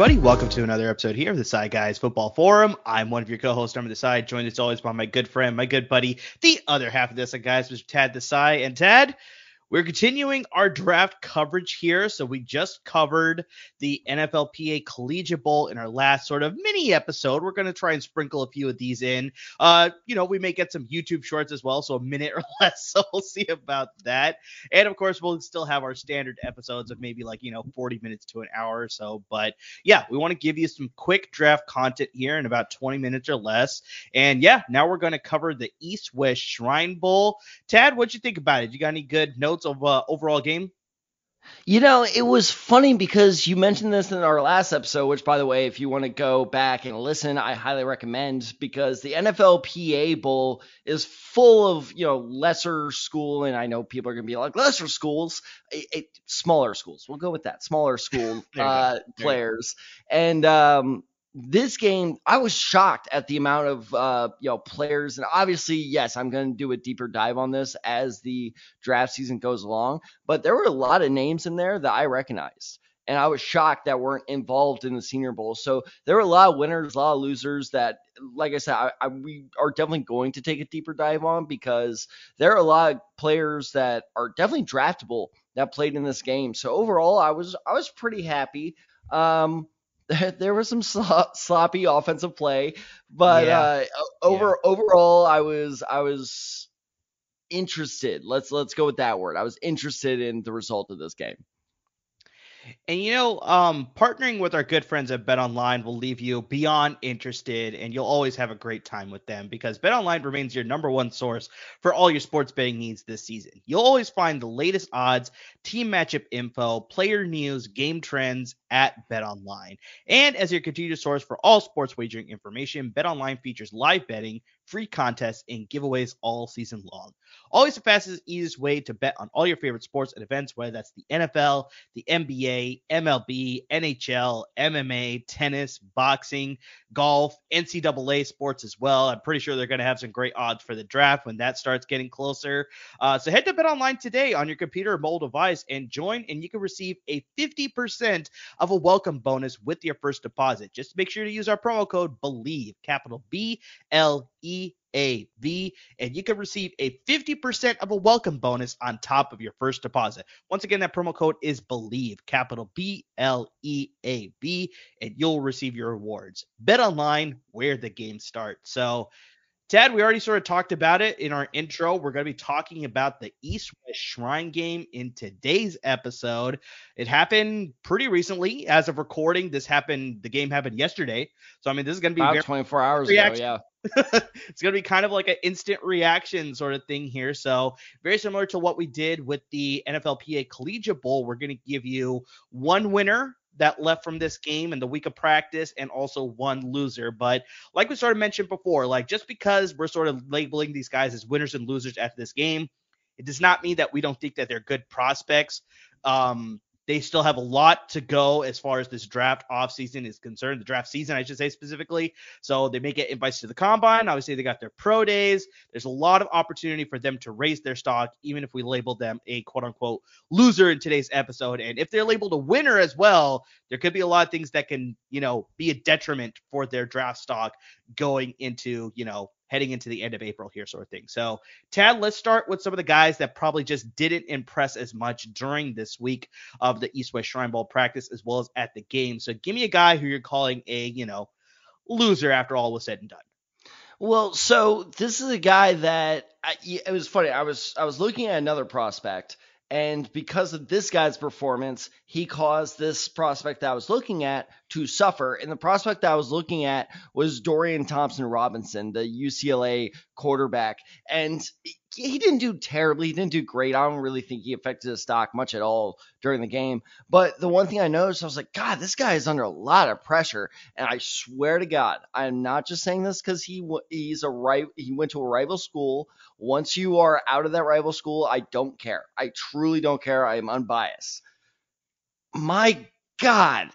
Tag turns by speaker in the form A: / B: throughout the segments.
A: everybody? Welcome to another episode here of the Desai Guys Football Forum. I'm one of your co-hosts, Amar Desai, joined as always by my good friend, my good buddy, the other half of this, guys, Mr. Tad Desai. And Tad, we're continuing our draft coverage here. So we just covered the NFLPA Collegiate Bowl in our last sort of mini episode. We're going to try and sprinkle a few of these in. Uh, you know, we may get some YouTube shorts as well, so a minute or less. So we'll see about that. And of course, we'll still have our standard episodes of maybe like, you know, 40 minutes to an hour or so. But yeah, we want to give you some quick draft content here in about 20 minutes or less. And yeah, now we're going to cover the East West Shrine Bowl. Tad, what'd you think about it? You got any good notes? Of uh, overall game?
B: You know, it was funny because you mentioned this in our last episode, which, by the way, if you want to go back and listen, I highly recommend because the NFLPA Bowl is full of, you know, lesser school. And I know people are going to be like, lesser schools, smaller schools. We'll go with that. Smaller school uh, players. And, um, this game, I was shocked at the amount of uh, you know players, and obviously, yes, I'm going to do a deeper dive on this as the draft season goes along. But there were a lot of names in there that I recognized, and I was shocked that weren't involved in the Senior Bowl. So there were a lot of winners, a lot of losers that, like I said, I, I, we are definitely going to take a deeper dive on because there are a lot of players that are definitely draftable that played in this game. So overall, I was I was pretty happy. Um, there was some sloppy offensive play, but yeah. uh, over yeah. overall, I was I was interested. Let's let's go with that word. I was interested in the result of this game.
A: And you know, um, partnering with our good friends at Bet Online will leave you beyond interested, and you'll always have a great time with them because Bet Online remains your number one source for all your sports betting needs this season. You'll always find the latest odds, team matchup info, player news, game trends at Bet Online. And as your continued source for all sports wagering information, Bet Online features live betting free contests, and giveaways all season long. Always the fastest, easiest way to bet on all your favorite sports and events, whether that's the NFL, the NBA, MLB, NHL, MMA, tennis, boxing, golf, NCAA sports as well. I'm pretty sure they're going to have some great odds for the draft when that starts getting closer. Uh, so head to Bet Online today on your computer or mobile device and join, and you can receive a 50% of a welcome bonus with your first deposit. Just make sure to use our promo code BELIEVE, capital B L EAV, and you can receive a 50% of a welcome bonus on top of your first deposit. Once again, that promo code is BELIEVE, capital B L E A V, and you'll receive your rewards. Bet online where the game starts. So, Ted, we already sort of talked about it in our intro. We're going to be talking about the East West Shrine game in today's episode. It happened pretty recently as of recording. This happened, the game happened yesterday. So, I mean, this is going to be
B: about 24 hours ago. Yeah.
A: it's going to be kind of like an instant reaction sort of thing here. So, very similar to what we did with the NFLPA Collegiate Bowl. We're going to give you one winner that left from this game and the week of practice and also one loser. But like we sort of mentioned before, like just because we're sort of labeling these guys as winners and losers after this game, it does not mean that we don't think that they're good prospects. Um, they still have a lot to go as far as this draft offseason is concerned, the draft season, I should say specifically. So they may get invites to the combine. Obviously, they got their pro days. There's a lot of opportunity for them to raise their stock, even if we label them a quote unquote loser in today's episode. And if they're labeled a winner as well, there could be a lot of things that can, you know, be a detriment for their draft stock going into, you know, heading into the end of April here, sort of thing. So, Tad, let's start with some of the guys that probably just didn't impress as much during this week of the East West Shrine Bowl practice as well as at the game. So, give me a guy who you're calling a, you know, loser after all was said and done.
B: Well, so this is a guy that I, it was funny. I was I was looking at another prospect and because of this guy's performance, he caused this prospect that I was looking at to suffer. And the prospect that I was looking at was Dorian Thompson Robinson, the UCLA quarterback. And he didn't do terribly. He didn't do great. I don't really think he affected his stock much at all during the game. But the one thing I noticed, I was like, God, this guy is under a lot of pressure. And I swear to God, I'm not just saying this because he he's a right. He went to a rival school. Once you are out of that rival school, I don't care. I truly don't care. I am unbiased. My God,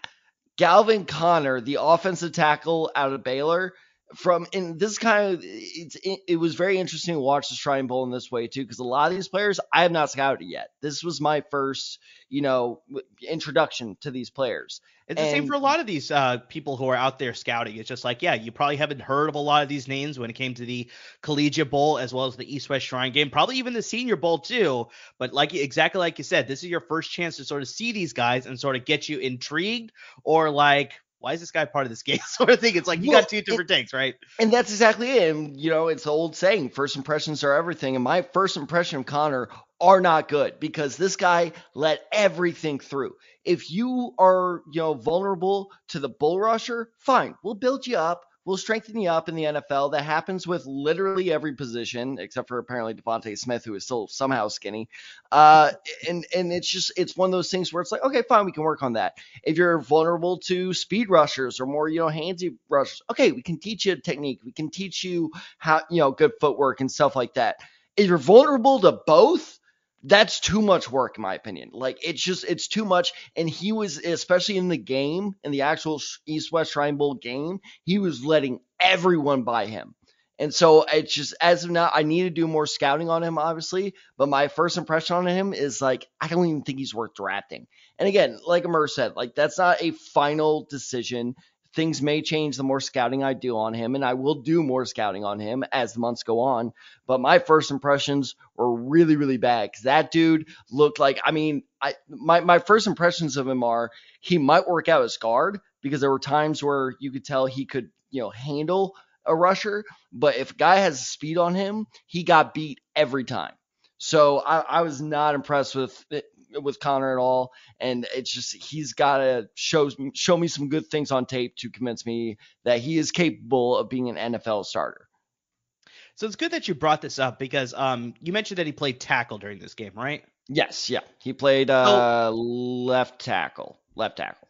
B: Galvin Connor, the offensive tackle out of Baylor from and this kind of it's it, it, was very interesting to watch the Shrine Bowl in this way too because a lot of these players I have not scouted yet. This was my first you know introduction to these players.
A: It's and, the same for a lot of these uh, people who are out there scouting. It's just like yeah, you probably haven't heard of a lot of these names when it came to the Collegiate Bowl as well as the East West Shrine Game, probably even the Senior Bowl too. But like exactly like you said, this is your first chance to sort of see these guys and sort of get you intrigued or like why is this guy part of this game sort of thing. It's like you well, got two different takes, right?
B: And that's exactly it. And you know, it's the old saying, first impressions are everything. And my first impression of Connor are not good because this guy let everything through. If you are, you know, vulnerable to the bull rusher, fine, we'll build you up will strengthen you up in the NFL. That happens with literally every position, except for apparently DeVonta Smith, who is still somehow skinny. Uh, and and it's just it's one of those things where it's like, okay, fine, we can work on that. If you're vulnerable to speed rushers or more, you know, handsy rushers, okay, we can teach you a technique. We can teach you how, you know, good footwork and stuff like that. If you're vulnerable to both, that's too much work in my opinion. Like it's just it's too much. And he was especially in the game in the actual east west shrine bowl game he was letting everyone by him. And so it's just as of now i need to do more scouting on him obviously. But my first impression on him is like i don't even think he's worth drafting. And again like Amir said like that's not a final decision things may change the more scouting I do on him, and I will do more scouting on him as the months go on. But my first impressions were really, really bad because that dude looked like I mean, I my my first impressions of him are he might work out as guard because there were times where you could tell he could you know handle a rusher, but if a guy has speed on him, he got beat every time. So I, I was not impressed with with Connor at all, and it's just he's got to show show me some good things on tape to convince me that he is capable of being an NFL starter.
A: So it's good that you brought this up because um you mentioned that he played tackle during this game, right?
B: Yes, yeah, he played uh, oh. left tackle, left tackle.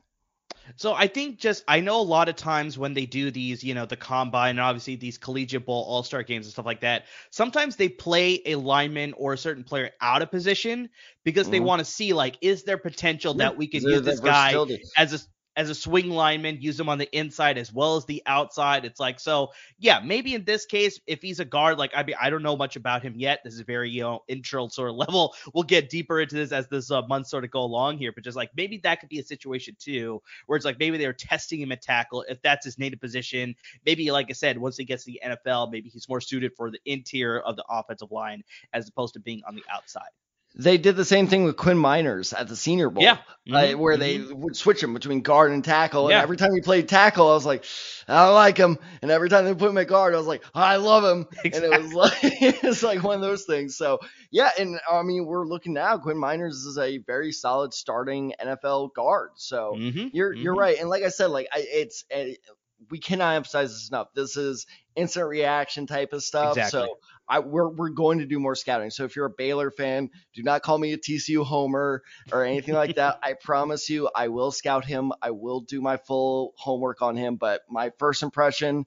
A: So I think just I know a lot of times when they do these, you know, the combine and obviously these collegiate bowl all star games and stuff like that, sometimes they play a lineman or a certain player out of position because mm-hmm. they want to see like, is there potential yeah. that we can use this guy as a as a swing lineman, use him on the inside as well as the outside. It's like so, yeah, maybe in this case, if he's a guard, like I I don't know much about him yet. This is very you know intro sort of level. We'll get deeper into this as this uh, months sort of go along here, but just like maybe that could be a situation too, where it's like maybe they're testing him at tackle if that's his native position. Maybe like I said, once he gets to the NFL, maybe he's more suited for the interior of the offensive line as opposed to being on the outside.
B: They did the same thing with Quinn Meinerz at the Senior Bowl.
A: Yeah.
B: Mm-hmm. where they mm-hmm. would switch him between guard and tackle. Yeah. And every time he played tackle, I was like, I don't like him. And every time they put him at guard, I was like, I love him. Exactly. And it was like it's like one of those things. So yeah, and I mean we're looking now. Quinn Meinerz is a very solid starting NFL guard. So mm-hmm. you're you're mm-hmm. right. And like I said, like I, it's it, we cannot emphasize this enough. This is instant reaction type of stuff. Exactly. So I, we're we're going to do more scouting. So if you're a Baylor fan, do not call me a TCU homer or anything like that. I promise you, I will scout him. I will do my full homework on him. But my first impression,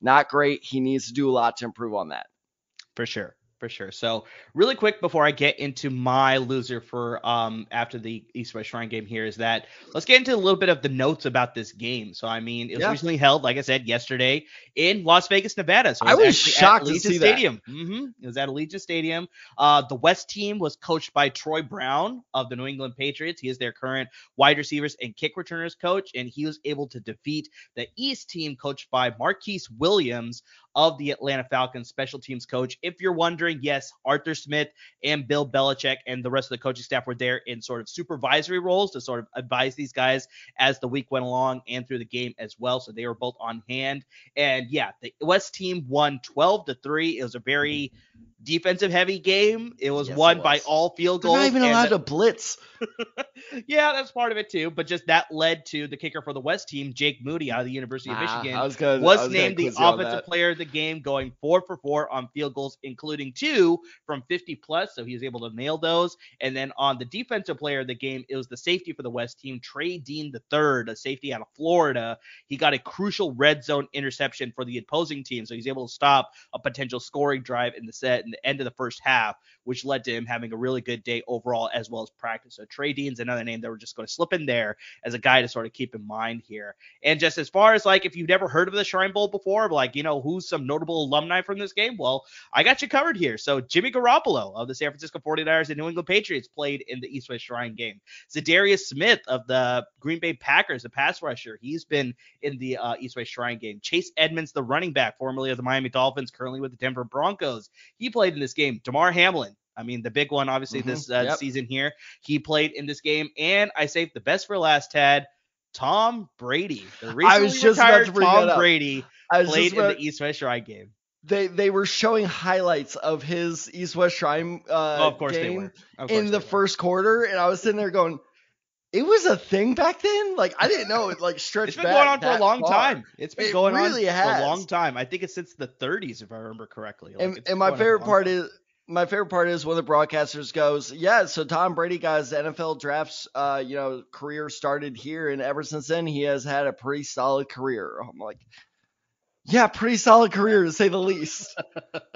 B: not great. He needs to do a lot to improve on that.
A: For sure for sure. So really quick before I get into my loser for um after the East West Shrine game here is that let's get into a little bit of the notes about this game. So I mean, it was yeah. recently held, like I said yesterday, in Las Vegas, Nevada. So
B: I was shocked to see
A: Stadium.
B: that.
A: Mm-hmm. It was at Allegiant Stadium. Uh, the West team was coached by Troy Brown of the New England Patriots. He is their current wide receivers and kick returners coach, and he was able to defeat the East team coached by Marquice Williams of the Atlanta Falcons special teams coach. If you're wondering, yes, Arthur Smith and Bill Belichick and the rest of the coaching staff were there in sort of supervisory roles to sort of advise these guys as the week went along and through the game as well. So they were both on hand. And yeah, the West team won 12 to 3. It was a very defensive heavy game. It was yes, won it was. by all field goals.
B: They're not even allowed to blitz.
A: yeah, that's part of it too. But just that led to the kicker for the West team, Jake Moody out of the University of ah, Michigan, was, gonna, was, was named the offensive player of the game, going four for four on field goals, including two from 50 plus. So he was able to nail those. And then on the defensive player of the game, it was the safety for the West team, Trey Dean the third, a safety out of Florida. He got a crucial red zone interception for the opposing team, so he's able to stop a potential scoring drive in the at the end of the first half, which led to him having a really good day overall as well as practice. So Trey Dean's another name that we're just going to slip in there as a guy to sort of keep in mind here. And just as far as like if you've never heard of the Shrine Bowl before, like you know who's some notable alumni from this game, well, I got you covered here. So Jimmy Garoppolo of the San Francisco 49ers and New England Patriots played in the East West Shrine game. Za'Darius Smith of the Green Bay Packers, the pass rusher, he's been in the uh, East West Shrine game. Chase Edmonds, the running back, formerly of the Miami Dolphins, currently with the Denver Broncos, he played in this game. Damar Hamlin, I mean, the big one, obviously, mm-hmm. this uh, yep. season here. He played in this game. And I saved the best for last, Tad. Tom Brady. The recently I was just retired Tom Brady played in the East West Shrine game.
B: They they were showing highlights of his East West Shrine uh, oh, of course game in the first quarter, and I was sitting there going, it was a thing back then. Like I didn't know it like stretched.
A: it's been going on for a long
B: far.
A: time. It's been it going really on has. for a long time. I think it's since the 30s, if I remember correctly.
B: Like, and, and my favorite part time. is my favorite part is when the broadcasters goes, yeah, so Tom Brady got his NFL drafts, uh, you know, career started here, and ever since then he has had a pretty solid career. I'm like, yeah, pretty solid career to say the least.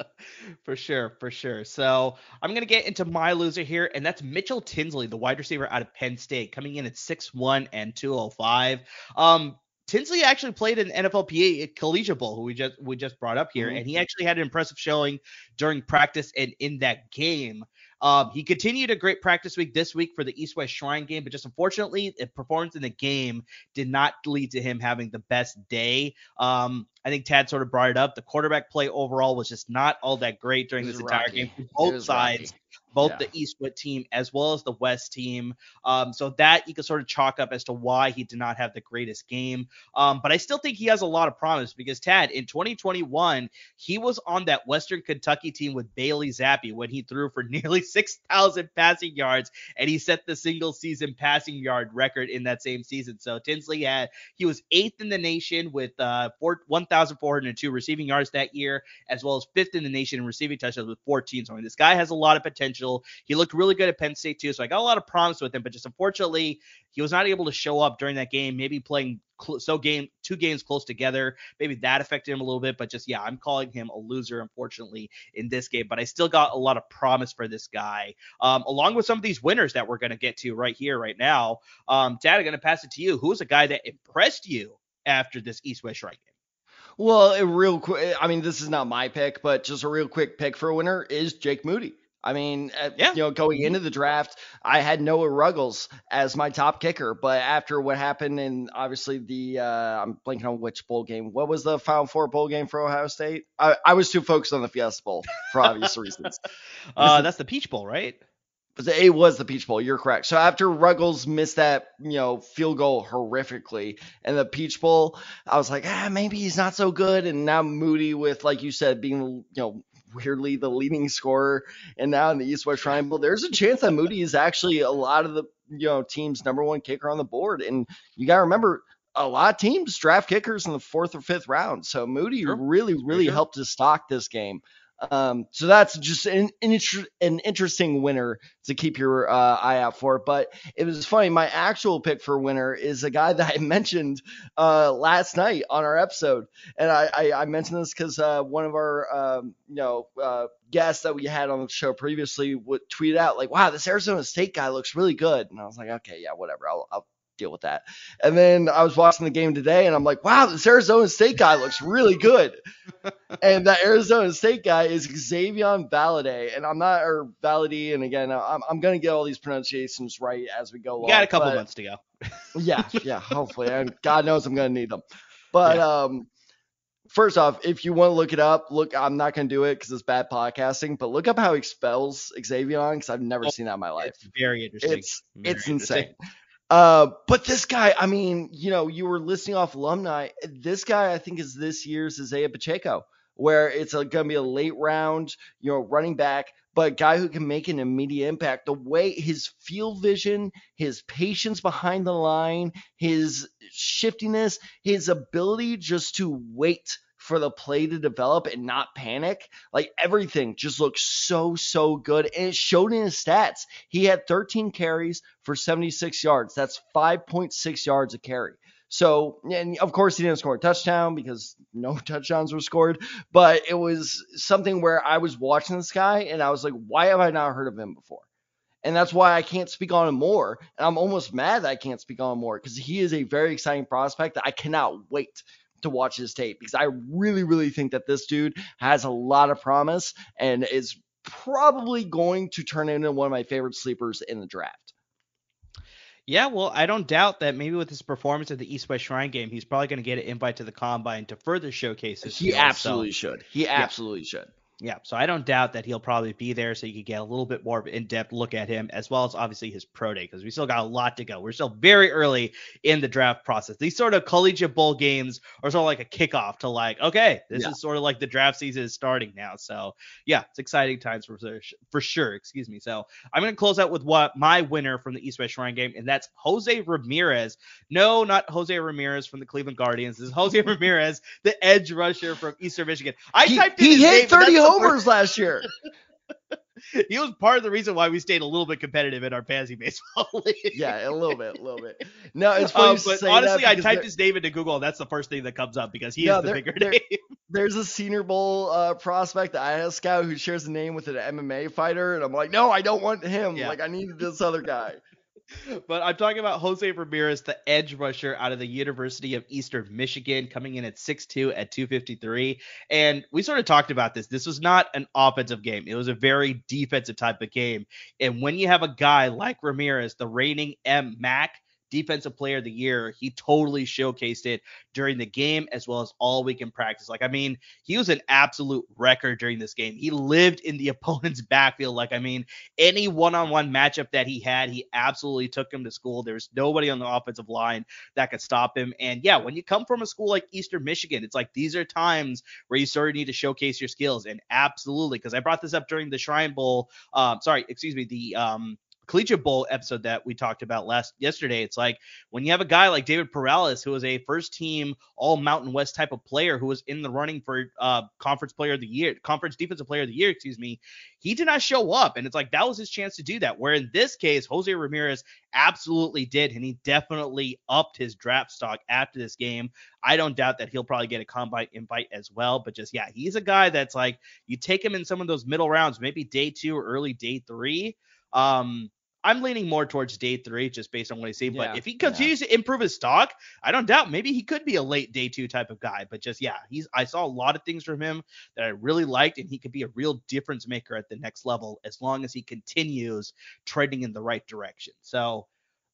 A: for sure, for sure. So I'm gonna get into my loser here, and that's Mitchell Tinsley, the wide receiver out of Penn State, coming in at 6'1 and 205. Um, Tinsley actually played in NFLPA at Collegiate Bowl, who we just we just brought up here, mm-hmm. and he actually had an impressive showing during practice and in that game. Um, he continued a great practice week this week for the East West Shrine game, but just unfortunately, the performance in the game did not lead to him having the best day. Um, I think Tad sort of brought it up. The quarterback play overall was just not all that great during this entire game from both sides. Rocky both yeah. the Eastwood team as well as the West team. Um, so that you can sort of chalk up as to why he did not have the greatest game. Um, but I still think he has a lot of promise because Tad in 2021 he was on that Western Kentucky team with Bailey Zappe when he threw for nearly 6,000 passing yards and he set the single season passing yard record in that same season. So Tinsley had he was eighth in the nation with uh, 1,402 receiving yards that year, as well as fifth in the nation in receiving touchdowns with 14. So I mean, this guy has a lot of potential potential. He looked really good at Penn State too, so I got a lot of promise with him. But just unfortunately, he was not able to show up during that game. Maybe playing cl- so game two games close together, maybe that affected him a little bit. But just yeah, I'm calling him a loser, unfortunately, in this game. But I still got a lot of promise for this guy, um, along with some of these winners that we're gonna get to right here, right now. Um, Dad, I'm gonna pass it to you. Who's a guy that impressed you after this East West Shrine game?
B: Well, real quick. I mean, this is not my pick, but just a real quick pick for a winner is Jake Moody. I mean, yeah. you know, going mm-hmm. into the draft, I had Noah Ruggles as my top kicker, but after what happened in obviously the uh, I'm blanking on which bowl game. What was the Final Four bowl game for Ohio State? I, I was too focused on the Fiesta Bowl for obvious reasons.
A: Uh, that's the Peach Bowl, right?
B: It was the Peach Bowl. You're correct. So after Ruggles missed that, you know, field goal horrifically, and the Peach Bowl, I was like, ah, maybe he's not so good. And now Moody, with like you said, being you know weirdly the leading scorer and now in the East West Triangle, there's a chance that Moody is actually a lot of the you know team's number one kicker on the board. And you got to remember, a lot of teams draft kickers in the fourth or fifth round. So Moody sure. really, really sure. helped to stock this game. Um, so that's just an, an, an, interesting winner to keep your uh, eye out for. But it was funny. My actual pick for winner is a guy that I mentioned uh, last night on our episode, and I, I, I mentioned this because uh, one of our um, you know uh, guests that we had on the show previously would tweet out like, "Wow, this Arizona State guy looks really good," and I was like, "Okay, yeah, whatever. I'll, I'll deal with that. And then I was watching the game today and I'm like, wow, this Arizona State guy looks really good. and that Arizona State guy is Xavier Valladay. And I'm not, or Valladay. And again, I'm, I'm going to get all these pronunciations right as we go along.
A: You got a couple but, months to go.
B: yeah, yeah, hopefully. And God knows I'm going to need them. But, yeah. um, first off, if you want to look it up, look, I'm not going to do it because it's bad podcasting, but look up how he spells Xavier because I've never oh, seen that in my life.
A: It's very interesting.
B: It's, very it's interesting. insane. Uh, but this guy, I mean, you know, you were listing off alumni. This guy, I think, is this year's Isaiah Pacheco, where it's going to be a late round, you know, running back, but guy who can make an immediate impact. The way his field vision, his patience behind the line, his shiftiness, his ability just to wait for the play to develop and not panic. Like everything just looks so, so good. And it showed in his stats. He had 13 carries for 76 yards. That's 5.6 yards a carry. So, and of course, he didn't score a touchdown because no touchdowns were scored. But it was something where I was watching this guy and I was like, why have I not heard of him before? And that's why I can't speak on him more. And I'm almost mad that I can't speak on him more because he is a very exciting prospect that I cannot wait to watch his tape because I really, really think that this dude has a lot of promise and is probably going to turn into one of my favorite sleepers in the draft.
A: Yeah, well, I don't doubt that maybe with his performance at the East West Shrine game, he's probably going to get an invite to the combine to further showcase his.
B: He absolutely so. should. He absolutely yeah. should.
A: Yeah, so I don't doubt that he'll probably be there so you could get a little bit more of in-depth look at him as well as obviously his pro day because we still got a lot to go. We're still very early in the draft process. These sort of collegiate bowl games are sort of like a kickoff to like, okay, this yeah. is sort of like the draft season is starting now. So yeah, it's exciting times for for sure. Excuse me. So I'm gonna close out with what my winner from the East West Shrine game, and that's Jose Ramirez. No, not Jose Ramirez from the Cleveland Guardians. This is Jose Ramirez, the edge rusher from Eastern Michigan.
B: I he, typed in he hit name, 30 homers last year.
A: he was part of the reason why we stayed a little bit competitive in our fantasy baseball league.
B: yeah, a little bit, a little bit. No, it's funny. Um,
A: but honestly, I typed his name into Google, and that's the first thing that comes up because he no, is the there, bigger there, name.
B: There's a Senior Bowl uh, prospect that I had a scout who shares a name with an MMA fighter, and I'm like, no, I don't want him. Yeah. Like, I need this other guy
A: but I'm talking about Jose Ramirez, the edge rusher out of the University of Eastern Michigan, coming in at 6'2 at 253. And we sort of talked about this. This was not an offensive game, it was a very defensive type of game. And when you have a guy like Ramirez, the reigning M Mac, defensive player of the year. He totally showcased it during the game as well as all week in practice. Like, I mean, he was an absolute record during this game. He lived in the opponent's backfield. Like, I mean, any one on one matchup that he had, he absolutely took him to school. There's nobody on the offensive line that could stop him. And yeah, when you come from a school like Eastern Michigan, it's like these are times where you sort of need to showcase your skills. And absolutely, because I brought this up during the Shrine Bowl. Um, sorry, excuse me, the um, collegiate bowl episode that we talked about last yesterday. It's like when you have a guy like David Perales, who was a first team all Mountain West type of player who was in the running for uh, conference player of the year, conference defensive player of the year, excuse me, he did not show up. And it's like that was his chance to do that. Where in this case, Jose Ramirez absolutely did. And he definitely upped his draft stock after this game. I don't doubt that he'll probably get a combine invite as well. But just, yeah, he's a guy that's like, you take him in some of those middle rounds, maybe day two or early day three. Um, I'm leaning more towards day three just based on what I see. But yeah, if he continues yeah. to improve his stock, I don't doubt maybe he could be a late day two type of guy. But just yeah, he's I saw a lot of things from him that I really liked, and he could be a real difference maker at the next level as long as he continues trending in the right direction. So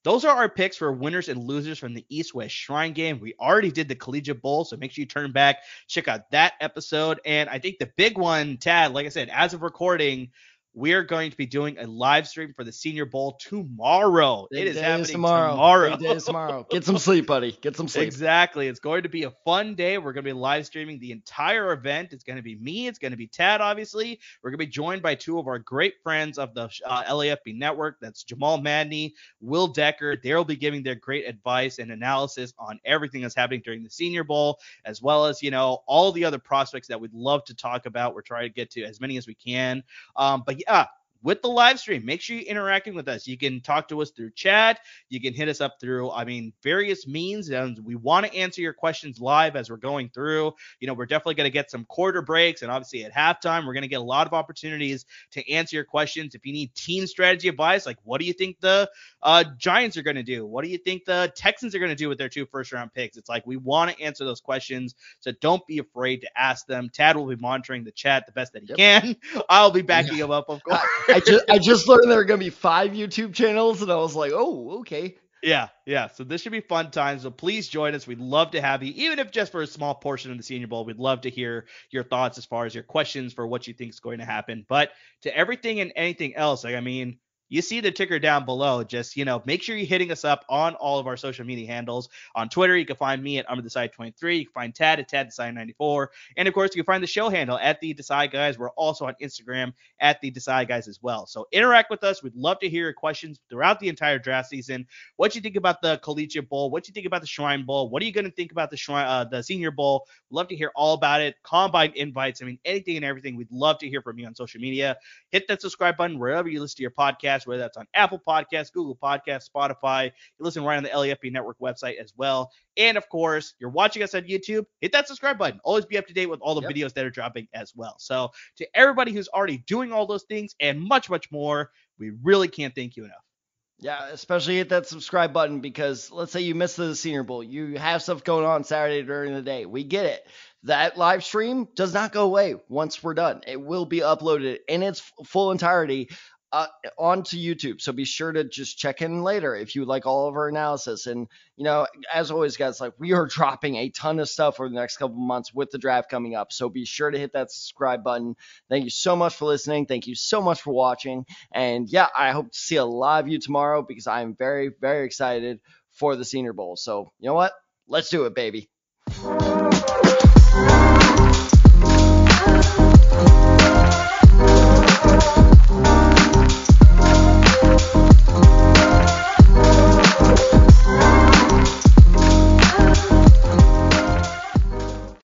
A: those are our picks for winners and losers from the East West Shrine game. We already did the Collegiate Bowl, so make sure you turn back, check out that episode. And I think the big one, Tad, like I said, as of recording, we're going to be doing a live stream for the Senior Bowl tomorrow. Big it is happening tomorrow. Tomorrow.
B: Big tomorrow. Get some sleep, buddy. Get some sleep.
A: Exactly. It's going to be a fun day. We're going to be live streaming the entire event. It's going to be me. It's going to be Tad, obviously. We're going to be joined by two of our great friends of the uh, LAFB network. That's Jamal Madney, Will Decker. They'll be giving their great advice and analysis on everything that's happening during the Senior Bowl, as well as, you know, all the other prospects that we'd love to talk about. We're trying to get to as many as we can. Um, but yeah, with the live stream. Make sure you're interacting with us. You can talk to us through chat. You can hit us up through, I mean, various means. And we want to answer your questions live as we're going through. You know, we're definitely going to get some quarter breaks. And obviously at halftime, we're going to get a lot of opportunities to answer your questions. If you need team strategy advice, like what do you think the uh, Giants are going to do? What do you think the Texans are going to do with their two first round picks? It's like we want to answer those questions. So don't be afraid to ask them. Tad will be monitoring the chat the best that he yep. can. I'll be backing yeah. him up, of course.
B: I just I just learned there are gonna be five YouTube channels, and I was like, oh, okay.
A: Yeah, yeah. So this should be fun times. So please join us. We'd love to have you, even if just for a small portion of the Senior Bowl. We'd love to hear your thoughts as far as your questions for what you think is going to happen. But to everything and anything else, like I mean, you see the ticker down below. Just, you know, make sure you're hitting us up on all of our social media handles. On Twitter, you can find me at Amar Desai 23. You can find Tad at Tad Desai 94. And of course, you can find the show handle at the Desai Guys. We're also on Instagram at the Desai Guys as well. So interact with us. We'd love to hear your questions throughout the entire draft season. What do you think about the Collegiate Bowl? What you think about the Shrine Bowl? What are you going to think about the Shrine, uh, the Senior Bowl? We'd love to hear all about it. Combine invites. I mean, anything and everything. We'd love to hear from you on social media. Hit that subscribe button wherever you listen to your podcast podcast, whether that's on Apple Podcasts, Google Podcasts, Spotify. You listen right on the LAFB Network website as well. And of course, you're watching us on YouTube, hit that subscribe button. Always be up to date with all the
B: Yep.
A: videos that are dropping as well. So to everybody who's already doing all those things and much, much more, we really can't thank you enough.
B: Yeah, especially hit that subscribe button because let's say you missed the Senior Bowl, you have stuff going on Saturday during the day. We get it. That live stream does not go away once we're done. It will be uploaded in its full entirety uh, onto YouTube. So be sure to just check in later if you like all of our analysis. And you know, as always, guys, like we are dropping a ton of stuff over the next couple months with the draft coming up. So be sure to hit that subscribe button. Thank you so much for listening. Thank you so much for watching. And yeah, I hope to see a lot of you tomorrow because I'm very, very excited for the Senior Bowl. So, you know what? Let's do it, baby.